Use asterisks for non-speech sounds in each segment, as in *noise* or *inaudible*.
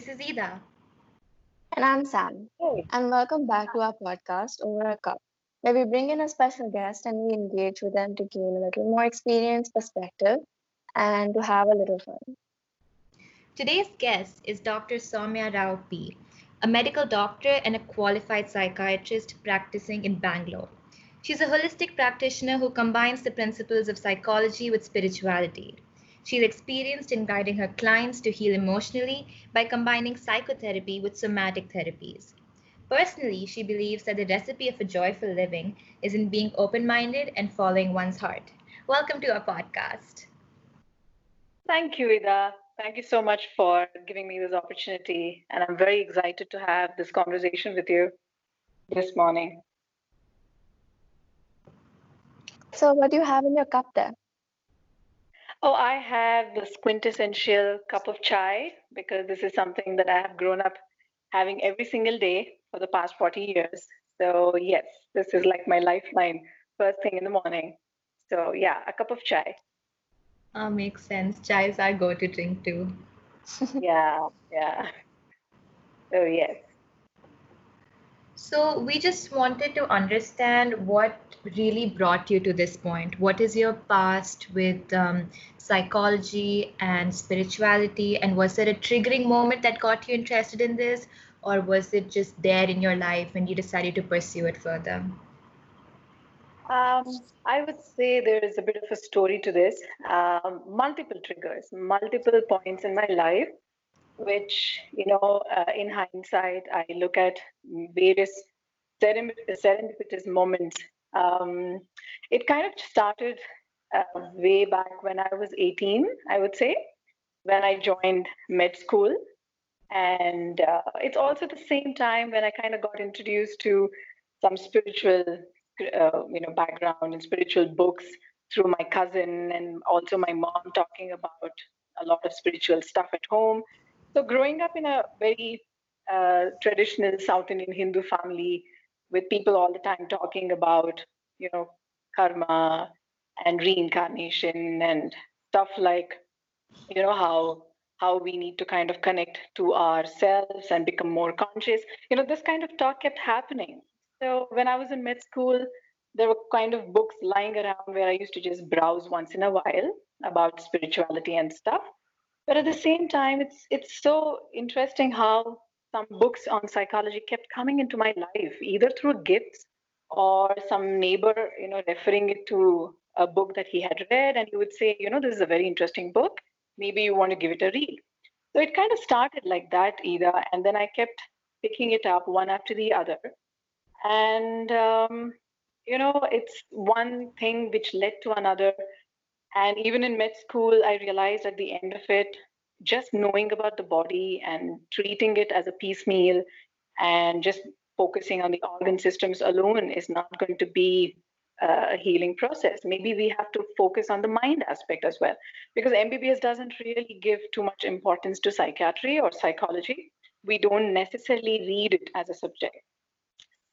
Hi, this is Ida. And I'm Sam. Hey. And welcome back to our podcast, Over a Cup, where we bring in a special guest and we engage with them to gain a little more experience, perspective, and to have a little fun. Today's guest is Dr. Soumya Rao P., a medical doctor and a qualified psychiatrist practicing in Bangalore. She's a holistic practitioner who combines the principles of psychology with spirituality. She's experienced in guiding her clients to heal emotionally by combining psychotherapy with somatic therapies. Personally, she believes that the recipe of a joyful living is in being open minded and following one's heart. Welcome to our podcast. Thank you, Ida. Thank you so much for giving me this opportunity. And I'm very excited to have this conversation with you this morning. So, what do you have in your cup there? Oh, I have this quintessential cup of chai because this is something that I have grown up having every single day for the past 40 years. So, yes, this is like my lifeline first thing in the morning. So, yeah, a cup of chai. Uh, makes sense. Chai is our go to drink too. *laughs* yeah, yeah. So, yes. So, we just wanted to understand what really brought you to this point. What is your past with um, psychology and spirituality? And was there a triggering moment that got you interested in this? Or was it just there in your life and you decided to pursue it further? Um, I would say there is a bit of a story to this. Um, multiple triggers, multiple points in my life, which, you know, uh, in hindsight, I look at various serendipitous moments um, it kind of started uh, way back when I was 18, I would say, when I joined med school. And uh, it's also the same time when I kind of got introduced to some spiritual, uh, you know, background and spiritual books through my cousin and also my mom talking about a lot of spiritual stuff at home. So growing up in a very uh, traditional South Indian Hindu family, with people all the time talking about you know karma and reincarnation and stuff like you know how how we need to kind of connect to ourselves and become more conscious you know this kind of talk kept happening. So when i was in med school there were kind of books lying around where i used to just browse once in a while about spirituality and stuff but at the same time it's it's so interesting how some books on psychology kept coming into my life, either through gifts or some neighbor, you know, referring it to a book that he had read, and he would say, you know, this is a very interesting book. Maybe you want to give it a read. So it kind of started like that, Ida, and then I kept picking it up one after the other. And, um, you know, it's one thing which led to another. And even in med school, I realized at the end of it, just knowing about the body and treating it as a piecemeal and just focusing on the organ systems alone is not going to be uh, a healing process. Maybe we have to focus on the mind aspect as well, because MBBS doesn't really give too much importance to psychiatry or psychology. We don't necessarily read it as a subject.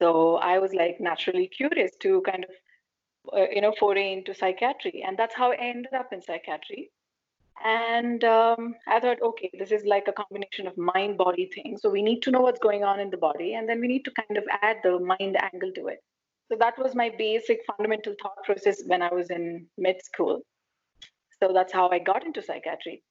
So I was like naturally curious to kind of, uh, you know, foray into psychiatry, and that's how I ended up in psychiatry. And um, I thought, okay, this is like a combination of mind body thing. So we need to know what's going on in the body, and then we need to kind of add the mind angle to it. So that was my basic fundamental thought process when I was in med school. So that's how I got into psychiatry.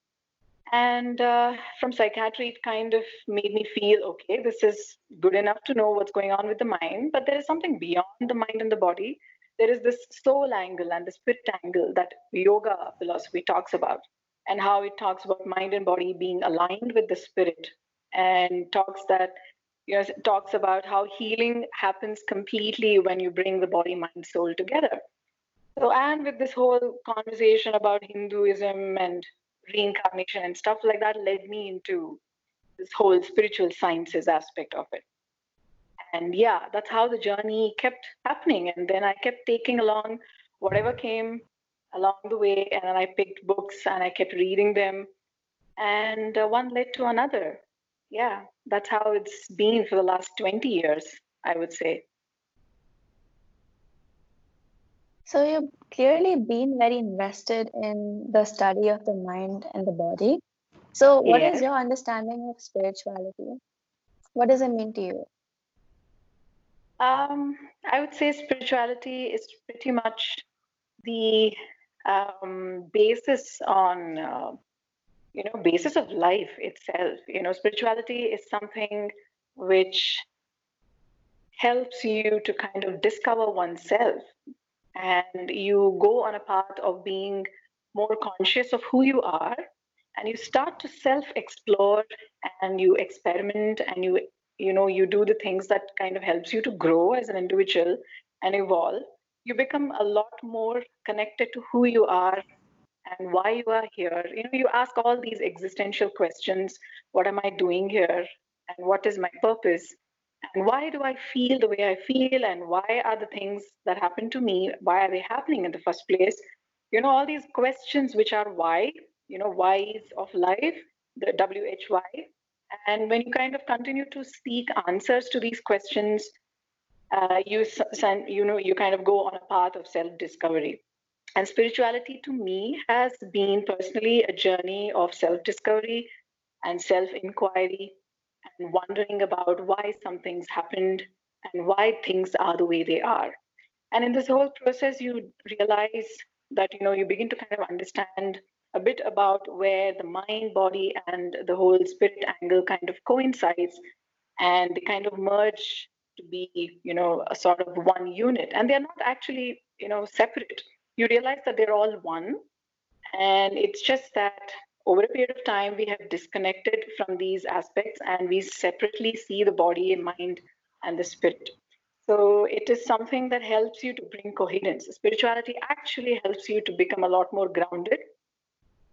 And uh, from psychiatry, it kind of made me feel okay, this is good enough to know what's going on with the mind, but there is something beyond the mind and the body. There is this soul angle and the spirit angle that yoga philosophy talks about and how it talks about mind and body being aligned with the spirit and talks that you know talks about how healing happens completely when you bring the body mind soul together. So and with this whole conversation about hinduism and reincarnation and stuff like that led me into this whole spiritual sciences aspect of it and yeah that's how the journey kept happening. And then i kept taking along whatever came along the way and then i picked books and i kept reading them. And uh, one led to another. Yeah that's how it's been for the last 20 years i would say. So you've clearly been very invested in the study of the mind and the body. So, what is your understanding of spirituality? What does it mean to you? Um, I would say spirituality is pretty much the um, basis on, uh, you know, basis of life itself. You know, spirituality is something which helps you to kind of discover oneself, and you go on a path of being more conscious of who you are, and you start to self-explore and you experiment and you you know you do the things that kind of helps you to grow as an individual and evolve you become a lot more connected to who you are and why you are here. You know you ask all these existential questions. What am i doing here? And what is my purpose? And why do i feel the way i feel? And why are the things that happen to me why are they happening in the first place? You know all these questions which are why you know whys of life the why and when you kind of continue to seek answers to these questions, uh, you you know you kind of go on a path of self-discovery. And spirituality to me has been personally a journey of self-discovery and self-inquiry and wondering about why some things happened and why things are the way they are. And in this whole process, you realize that you know you begin to kind of understand a bit about where the mind, body, and the whole spirit angle kind of coincides, and they kind of merge to be, you know, a sort of one unit. And they're not actually, you know, separate. You realize that they're all one, and it's just that over a period of time we have disconnected from these aspects, and we separately see the body and mind and the spirit. So it is something that helps you to bring coherence. Spirituality actually helps you to become a lot more grounded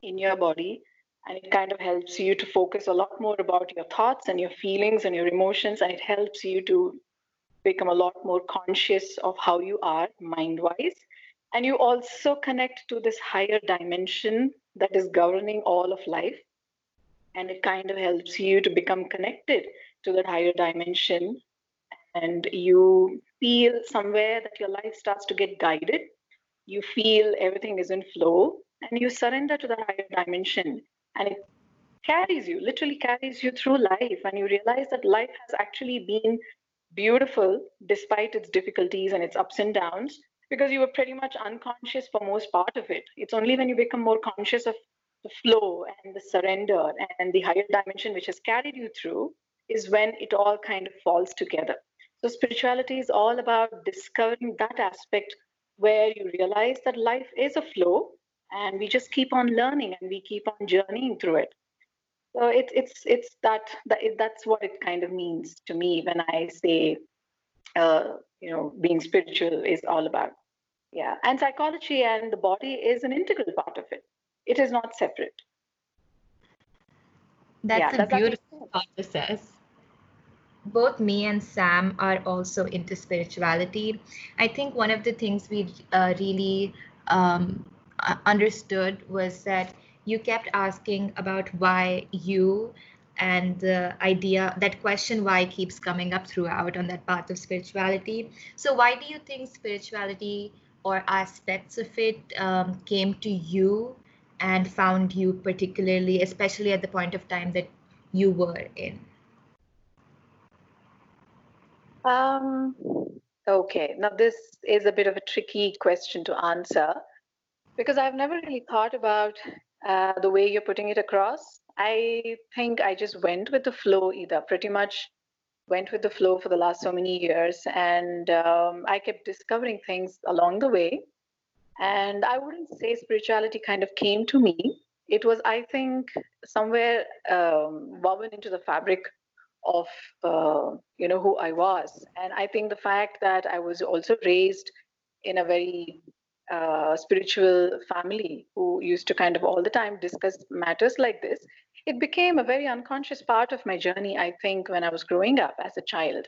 in your body and it kind of helps you to focus a lot more about your thoughts and your feelings and your emotions and it helps you to become a lot more conscious of how you are mind wise and you also connect to this higher dimension that is governing all of life and it kind of helps you to become connected to that higher dimension. And you feel somewhere that your life starts to get guided. You feel everything is in flow and you surrender to the higher dimension and it carries you literally carries you through life. And you realize that life has actually been beautiful despite its difficulties and its ups and downs because you were pretty much unconscious for most part of it. It's only when you become more conscious of the flow and the surrender and the higher dimension which has carried you through is when it all kind of falls together. So spirituality is all about discovering that aspect where you realize that life is a flow and we just keep on learning and we keep on journeying through it so it's it's it's that, that it, that's what it kind of means to me when i say uh, you know being spiritual is all about yeah and psychology and the body is an integral part of it it is not separate That's yeah a beautiful sense? process. Both me and Sam are also into spirituality. I think one of the things we uh, really um, understood was that you kept asking about why you and the idea that question why keeps coming up throughout on that path of spirituality. So why do you think spirituality or aspects of it um, came to you and found you particularly especially at the point of time that you were in? Um, okay, now this is a bit of a tricky question to answer because I've never really thought about uh, the way you're putting it across. I think I just went with the flow Ida, pretty much went with the flow for the last so many years. And um, I kept discovering things along the way. And I wouldn't say spirituality kind of came to me. It was, I think, somewhere um, woven into the fabric of uh, you know who I was, and I think the fact that I was also raised in a very uh, spiritual family who used to kind of all the time discuss matters like this, it became a very unconscious part of my journey. I think when I was growing up as a child,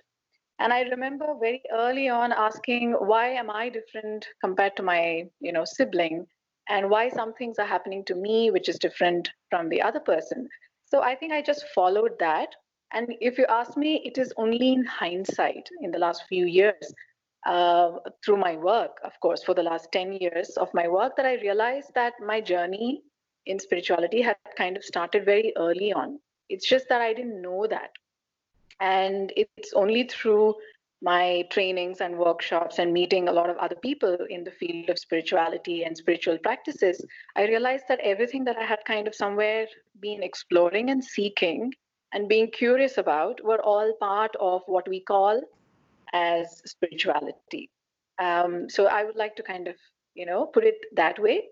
and I remember very early on asking, why am I different compared to my you know sibling, and why some things are happening to me which is different from the other person. So I think I just followed that and if you ask me, it is only in hindsight in the last few years, uh, through my work, of course, for the last 10 years of my work, that I realized that my journey in spirituality had kind of started very early on. It's just that I didn't know that. And it's only through my trainings and workshops and meeting a lot of other people in the field of spirituality and spiritual practices, I realized that everything that I had kind of somewhere been exploring and seeking and being curious about were all part of what we call as spirituality. Um, so I would like to kind of, you know, put it that way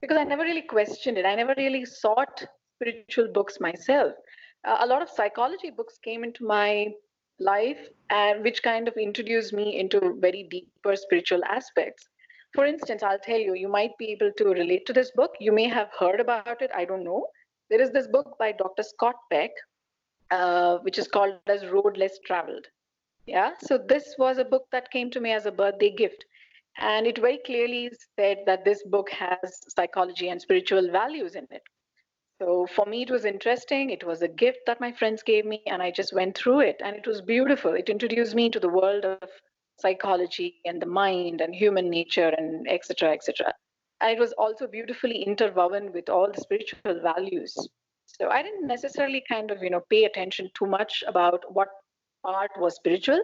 because I never really questioned it. I never really sought spiritual books myself. Uh, a lot of psychology books came into my life and which kind of introduced me into very deeper spiritual aspects for instance i'll tell you you might be able to relate to this book you may have heard about it i don't know there is this book by dr scott peck uh, which is called as road less traveled yeah so this was a book that came to me as a birthday gift and it very clearly said that this book has psychology and spiritual values in it so for me, it was interesting. It was a gift that my friends gave me, and I just went through it, and it was beautiful. It introduced me to the world of psychology and the mind and human nature and etc. etc. And it was also beautifully interwoven with all the spiritual values. So I didn't necessarily kind of you know pay attention too much about what part was spiritual,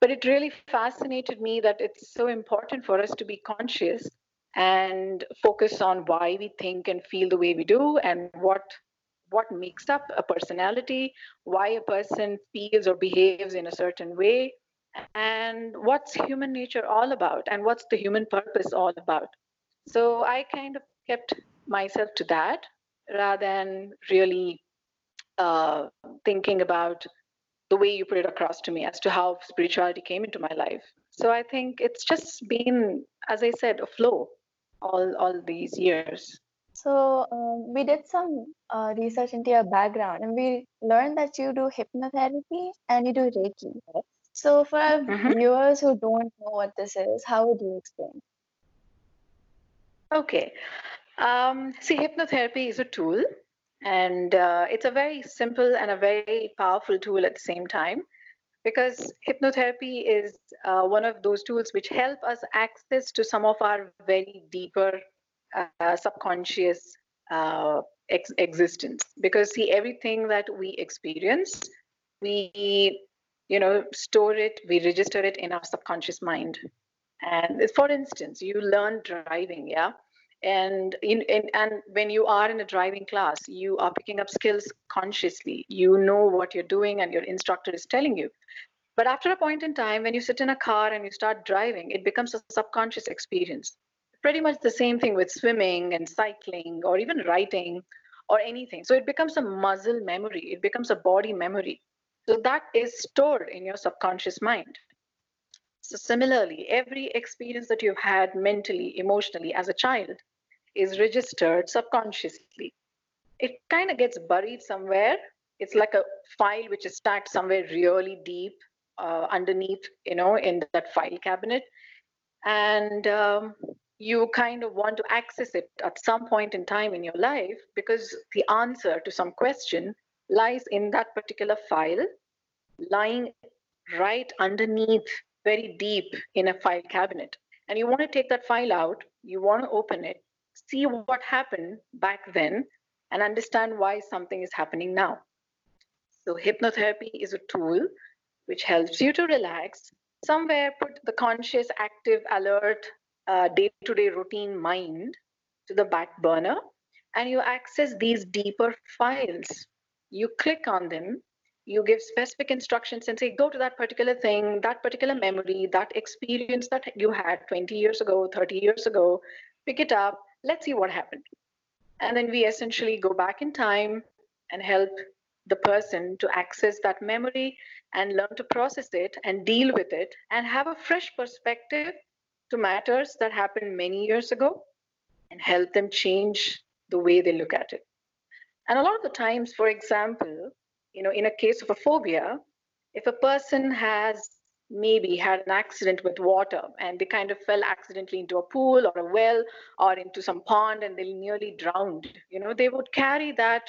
but it really fascinated me that it's so important for us to be conscious and focus on why we think and feel the way we do and what what makes up a personality why a person feels or behaves in a certain way and what's human nature all about and what's the human purpose all about. So i kind of kept myself to that rather than really uh, thinking about the way you put it across to me as to how spirituality came into my life so i think it's just been as i said a flow all all these years. So um, we did some uh, research into your background, and we learned that you do hypnotherapy and you do Reiki. So for our mm-hmm. viewers who don't know what this is, how would you explain? Okay. Um, see, hypnotherapy is a tool, and uh, it's a very simple and a very powerful tool at the same time because hypnotherapy is uh, one of those tools which help us access to some of our very deeper uh, subconscious uh, ex- existence. Because see everything that we experience we you know store it we register it in our subconscious mind. And for instance you learn driving yeah and in, in, and when you are in a driving class you are picking up skills consciously. You know what you're doing and your instructor is telling you. But after a point in time when you sit in a car and you start driving it becomes a subconscious experience. Pretty much the same thing with swimming and cycling or even writing or anything. So it becomes a muscle memory. It becomes a body memory. So that is stored in your subconscious mind. So, similarly, every experience that you've had mentally, emotionally as a child is registered subconsciously. It kind of gets buried somewhere. It's like a file which is stacked somewhere really deep uh, underneath, you know, in that file cabinet. And um, you kind of want to access it at some point in time in your life because the answer to some question lies in that particular file, lying right underneath very deep in a file cabinet. And you want to take that file out, you want to open it, see what happened back then, and understand why something is happening now. So, hypnotherapy is a tool which helps you to relax, somewhere put the conscious, active, alert, day to day routine mind to the back burner, and you access these deeper files. You click on them you give specific instructions and say go to that particular thing that particular memory that experience that you had 20 years ago 30 years ago pick it up let's see what happened. And then we essentially go back in time and help the person to access that memory and learn to process it and deal with it and have a fresh perspective to matters that happened many years ago and help them change the way they look at it. And a lot of the times for example you know, in a case of a phobia, if a person has maybe had an accident with water and they kind of fell accidentally into a pool or a well or into some pond and they nearly drowned, you know, they would carry that,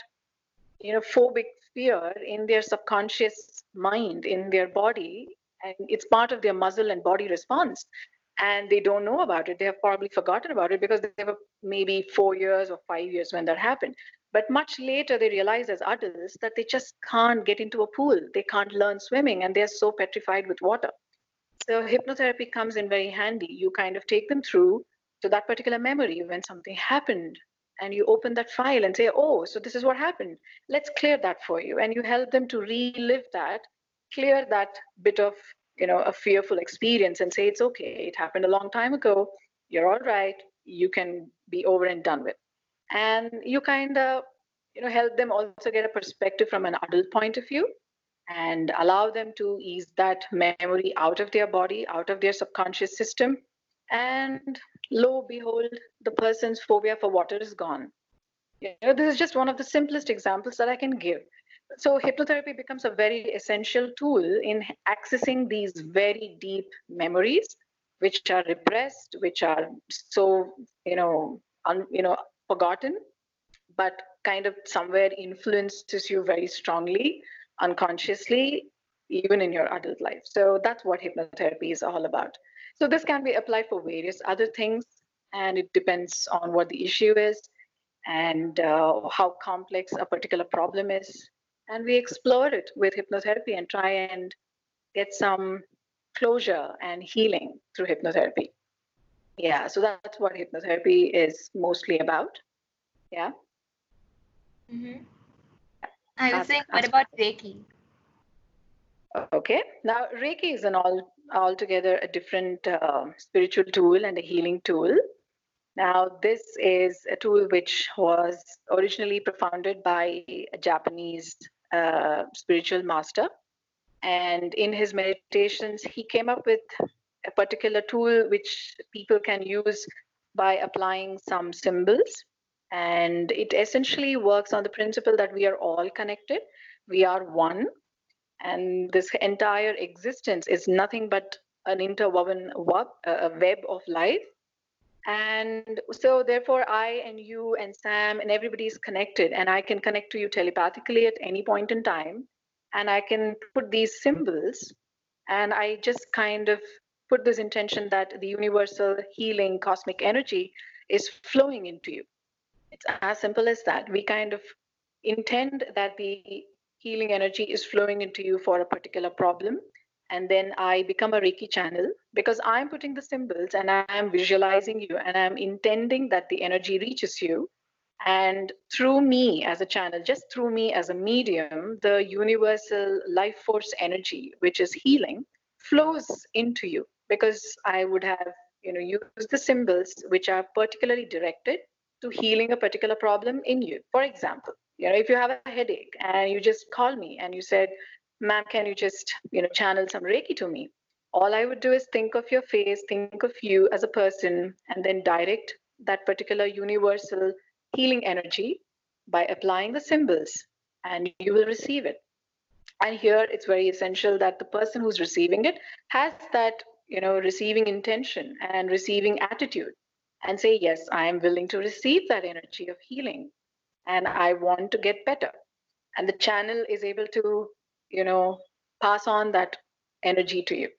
you know, phobic fear in their subconscious mind, in their body, and it's part of their muscle and body response. and they don't know about it. They have probably forgotten about it because they were maybe four years or five years when that happened. But much later, they realize as adults that they just can't get into a pool. They can't learn swimming and they're so petrified with water. So hypnotherapy comes in very handy. You kind of take them through to that particular memory when something happened and you open that file and say, oh, so this is what happened. Let's clear that for you. And you help them to relive that, clear that bit of, you know, a fearful experience and say, it's okay. It happened a long time ago. You're all right. You can be over and done with. And you kind of, you know, help them also get a perspective from an adult point of view and allow them to ease that memory out of their body, out of their subconscious system. And lo behold, the person's phobia for water is gone. You know, this is just one of the simplest examples that I can give. So hypnotherapy becomes a very essential tool in accessing these very deep memories, which are repressed, which are so you know, un, you know, forgotten, but kind of somewhere influences you very strongly unconsciously, even in your adult life. So that's what hypnotherapy is all about. So this can be applied for various other things, and it depends on what the issue is and uh, how complex a particular problem is. And we explore it with hypnotherapy and try and get some closure and healing through hypnotherapy. Yeah, so that's what hypnotherapy is mostly about. Yeah. Mm-hmm. I was saying, what about Reiki? Okay, now Reiki is an all altogether a different uh, spiritual tool and a healing tool. Now, this is a tool which was originally propounded by a Japanese uh, spiritual master. And in his meditations, he came up with a particular tool which people can use by applying some symbols. And it essentially works on the principle that we are all connected, we are one, and this entire existence is nothing but an interwoven web, a web of life. And so, therefore, I and you and Sam and everybody is connected, and I can connect to you telepathically at any point in time. And I can put these symbols, and I just kind of put this intention that the universal healing cosmic energy is flowing into you it's as simple as that. We kind of intend that the healing energy is flowing into you for a particular problem. And then I become a Reiki channel because I'm putting the symbols and I'm visualizing you and I'm intending that the energy reaches you. And through me as a channel, just through me as a medium, the universal life force energy, which is healing, flows into you because I would have, you know, used the symbols which are particularly directed to healing a particular problem in you. For example, you know, if you have a headache and you just call me and you said, ma'am, can you just, you know, channel some Reiki to me? All I would do is think of your face, think of you as a person, and then direct that particular universal healing energy by applying the symbols, and you will receive it. And here it's very essential that the person who's receiving it has that, you know, receiving intention and receiving attitude and say, Yes, I am willing to receive that energy of healing and I want to get better. And the channel is able to, you know, pass on that energy to you.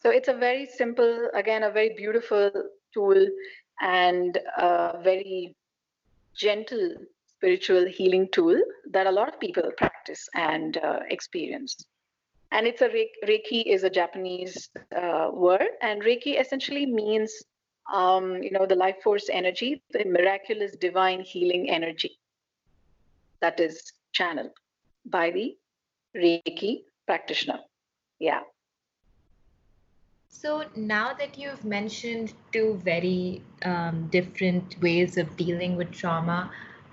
So it's a very simple, again, a very beautiful tool and a very gentle spiritual healing tool that a lot of people practice and uh, experience. And it's a Reiki is a Japanese uh, word, and Reiki essentially means um, you know, the life force energy, the miraculous divine healing energy that is channeled by the Reiki practitioner. Yeah. So now that you've mentioned two very um, different ways of dealing with trauma,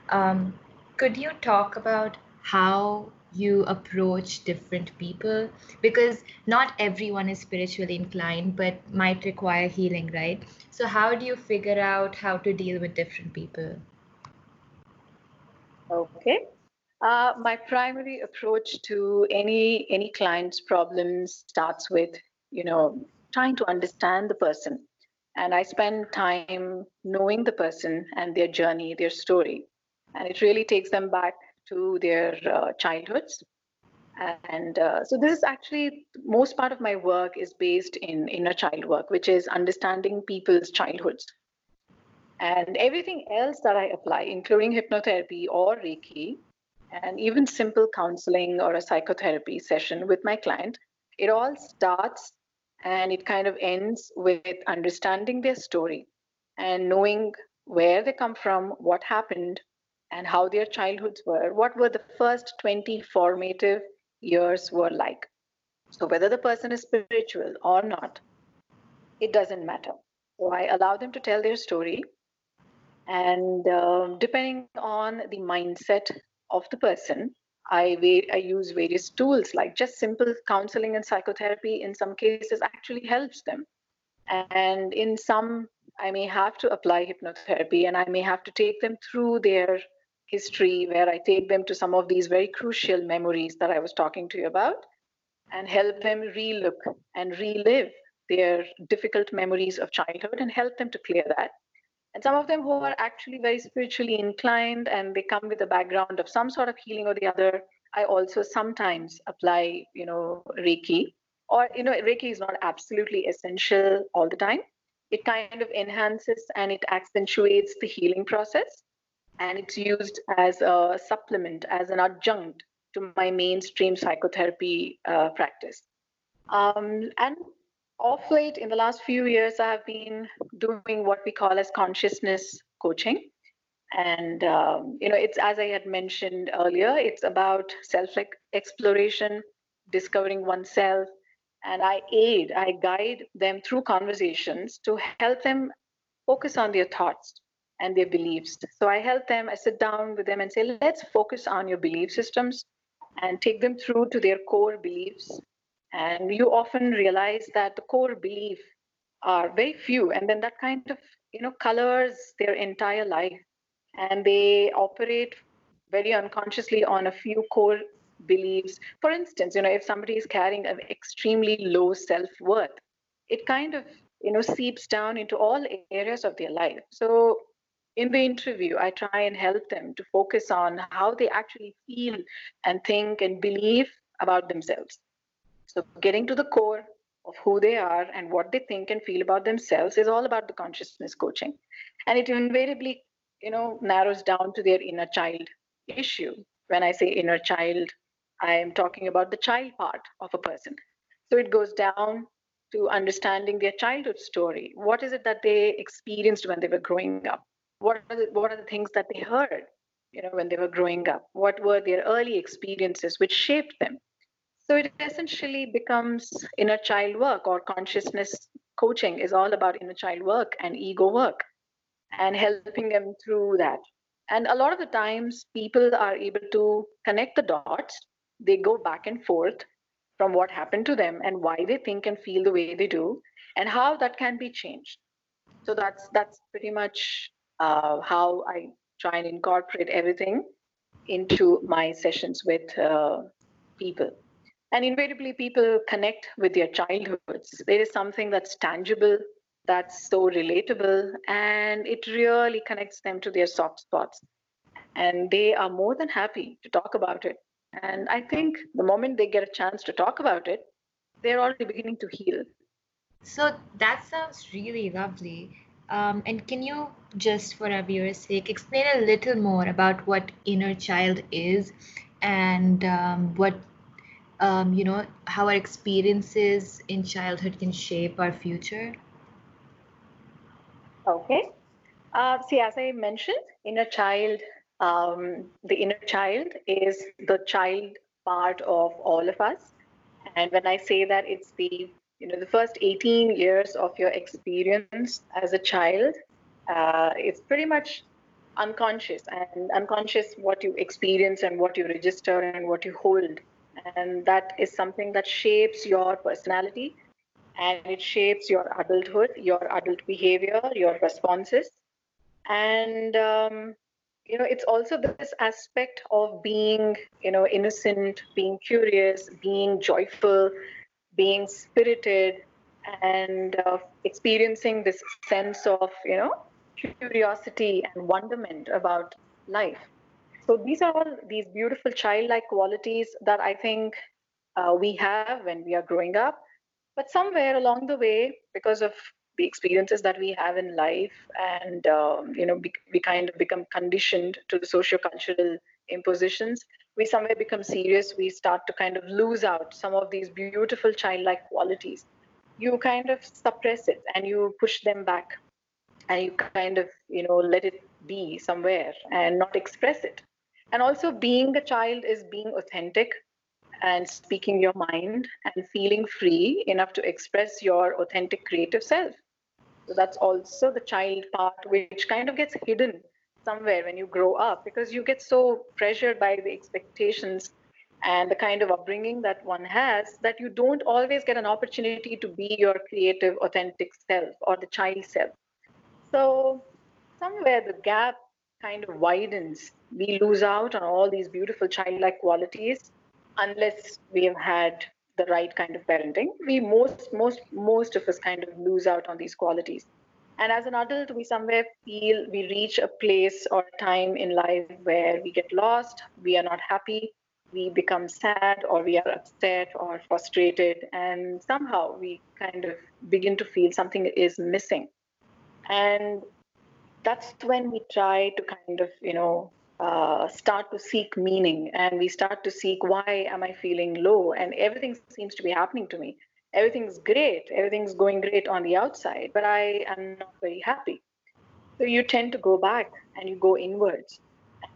um, could you talk about how you approach different people? Because not everyone is spiritually inclined but might require healing right? So how do you figure out how to deal with different people? Okay. Uh, my primary approach to any any client's problems starts with you know trying to understand the person. And i spend time knowing the person and their journey their story. And it really takes them back to their uh, childhoods And uh, so this is actually most part of my work is based in inner child work, which is understanding people's childhoods. And everything else that I apply, including hypnotherapy or Reiki, and even simple counseling or a psychotherapy session with my client, it all starts and it kind of ends with understanding their story and knowing where they come from, what happened, and how their childhoods were, what were the first 20 formative years were like. So, whether the person is spiritual or not, it doesn't matter. So, I allow them to tell their story. And uh, depending on the mindset of the person, I, I use various tools like just simple counseling and psychotherapy in some cases actually helps them. And in some, I may have to apply hypnotherapy and I may have to take them through their history where I take them to some of these very crucial memories that I was talking to you about and help them relook and relive their difficult memories of childhood and help them to clear that. And some of them who are actually very spiritually inclined and they come with a background of some sort of healing or the other, I also sometimes apply, you know, Reiki. Or, you know, Reiki is not absolutely essential all the time. It kind of enhances and it accentuates the healing process and it's used as a supplement, as an adjunct to my mainstream psychotherapy uh, practice. Um, and off late, in the last few years, I have been doing what we call as consciousness coaching. And, um, you know, it's as I had mentioned earlier, it's about self exploration, discovering oneself. And I aid, I guide them through conversations to help them focus on their thoughts, and their beliefs. So I help them, I sit down with them and say, let's focus on your belief systems and take them through to their core beliefs. And you often realize that the core belief are very few, and then that kind of you know colors their entire life, and they operate very unconsciously on a few core beliefs. For instance, you know, if somebody is carrying an extremely low self-worth, it kind of you know seeps down into all areas of their life. So in the interview, I try and help them to focus on how they actually feel and think and believe about themselves. So, getting to the core of who they are and what they think and feel about themselves is all about the consciousness coaching. And it invariably, you know, narrows down to their inner child issue. When I say inner child, I am talking about the child part of a person. So it goes down to understanding their childhood story. What is it that they experienced when they were growing up? What are the, what are the things that they heard you know when they were growing up? What were their early experiences which shaped them? So it essentially becomes inner child work or consciousness coaching is all about inner child work and ego work and helping them through that. And a lot of the times people are able to connect the dots. They go back and forth from what happened to them and why they think and feel the way they do and how that can be changed. So that's that's pretty much uh, how I try and incorporate everything into my sessions with uh, people. And invariably, people connect with their childhoods. There is something that's tangible, that's so relatable, and it really connects them to their soft spots. And they are more than happy to talk about it. And I think the moment they get a chance to talk about it, they're already beginning to heal. So that sounds really lovely. Um, and can you just for our viewers' sake explain a little more about what inner child is and um, what um, you know how our experiences in childhood can shape our future? Okay. Uh, see as i mentioned inner child um, the inner child is the child part of all of us. And when i say that it's the you know the first 18 years of your experience as a child uh, it's pretty much unconscious and unconscious what you experience and what you register and what you hold. And that is something that shapes your personality and it shapes your adulthood your adult behavior your responses. And um, you know it's also this aspect of being you know innocent being curious being joyful being spirited and uh, experiencing this sense of you know curiosity and wonderment about life so these are all these beautiful childlike qualities that I think uh, we have when we are growing up. But somewhere along the way, because of the experiences that we have in life, and um, you know, we, we kind of become conditioned to the socio-cultural impositions, we somewhere become serious. We start to kind of lose out some of these beautiful childlike qualities. You kind of suppress it and you push them back, and you kind of you know let it be somewhere and not express it. And also, being a child is being authentic and speaking your mind and feeling free enough to express your authentic creative self. So that's also the child part, which kind of gets hidden somewhere when you grow up because you get so pressured by the expectations and the kind of upbringing that one has that you don't always get an opportunity to be your creative, authentic self or the child self. So, somewhere the gap kind of widens. We lose out on all these beautiful childlike qualities unless we have had the right kind of parenting. We most most most of us kind of lose out on these qualities. And as an adult, we somewhere feel we reach a place or time in life where we get lost, we are not happy, we become sad, or we are upset or frustrated, and somehow we kind of begin to feel something is missing. And that's when we try to kind of, you know, uh, start to seek meaning and we start to seek why am I feeling low? And everything seems to be happening to me. Everything's great, everything's going great on the outside, but I am not very happy. So you tend to go back and you go inwards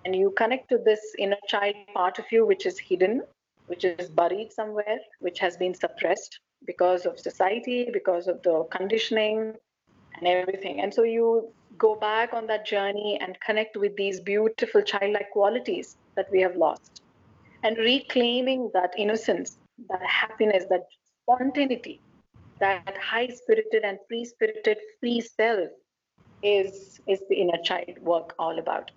and you connect to this inner child part of you, which is hidden, which is buried somewhere, which has been suppressed because of society, because of the conditioning and everything. And so you go back on that journey and connect with these beautiful childlike qualities that we have lost and reclaiming that innocence that happiness that spontaneity that high spirited and free spirited free self is is the inner child work all about.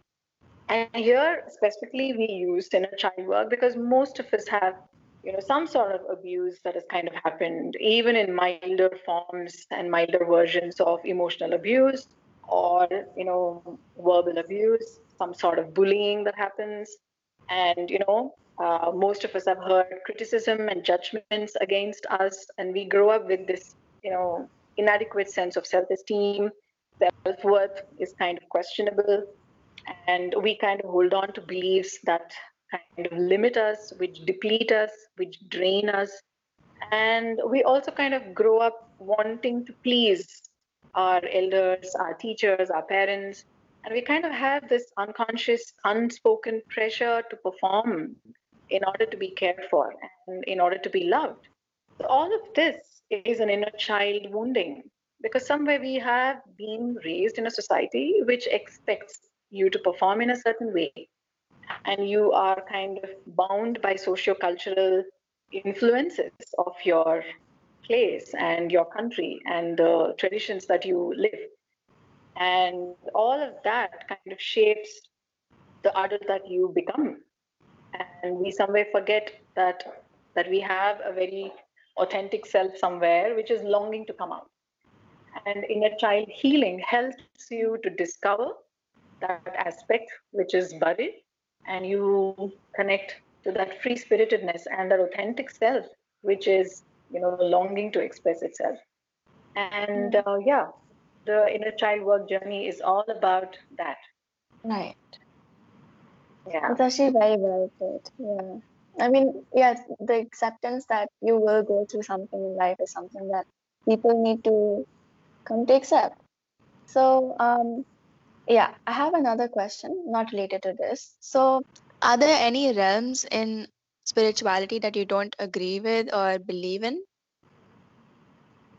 And here specifically we used inner child work because most of us have you know some sort of abuse that has kind of happened even in milder forms and milder versions of emotional abuse or you know verbal abuse some sort of bullying that happens. And you know uh, most of us have heard criticism and judgments against us and we grow up with this you know inadequate sense of self-esteem self-worth is kind of questionable and we kind of hold on to beliefs that kind of limit us which deplete us which drain us and we also kind of grow up wanting to please our elders, our teachers, our parents. And we kind of have this unconscious, unspoken pressure to perform in order to be cared for and in order to be loved. So all of this is an inner child wounding because somewhere we have been raised in a society which expects you to perform in a certain way and you are kind of bound by socio-cultural influences of your place and your country and the traditions that you live. And all of that kind of shapes the adult that you become. And we somewhere forget that that we have a very authentic self somewhere which is longing to come out. And inner child healing helps you to discover that aspect which is buried and you connect to that free spiritedness and that authentic self which is you know longing to express itself and mm. uh, yeah the inner child work journey is all about that right yeah it's actually very well put yeah i mean yes the acceptance that you will go through something in life is something that people need to come to accept so um yeah i have another question not related to this so are there any realms in spirituality that you don't agree with or believe in?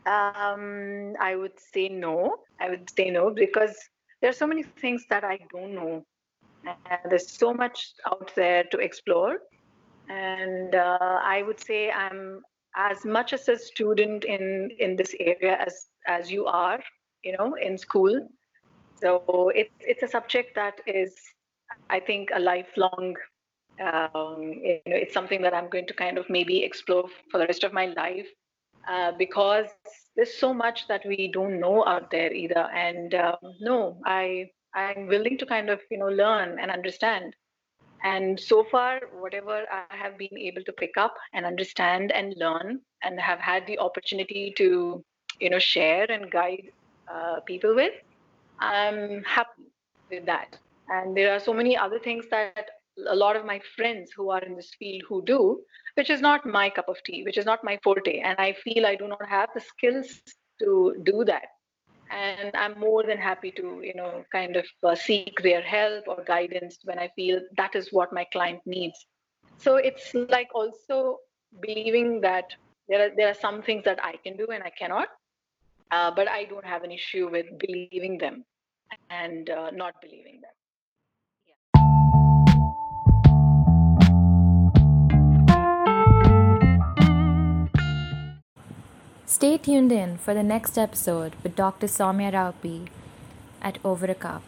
Um, I would say no. I would say no because there are so many things that I don't know. And there's so much out there to explore. And uh, I would say I'm as much as a student in in this area as as you are, you know, in school. So it's it's a subject that is, I think, a lifelong um, you know, it's something that I'm going to kind of maybe explore for the rest of my life uh, because there's so much that we don't know out there either. And um, no, I I'm willing to kind of you know learn and understand. And so far, whatever I have been able to pick up and understand and learn, and have had the opportunity to, you know, share and guide uh, people with, I'm happy with that. And there are so many other things that a lot of my friends who are in this field who do, which is not my cup of tea, which is not my forte. And I feel I do not have the skills to do that. And I'm more than happy to, you know, kind of uh, seek their help or guidance when I feel that is what my client needs. So it's like also believing that there are there are some things that I can do and I cannot, uh, but I don't have an issue with believing them and uh, not believing them. Stay tuned in for the next episode with Dr. Soumya Rao at Over a Cup.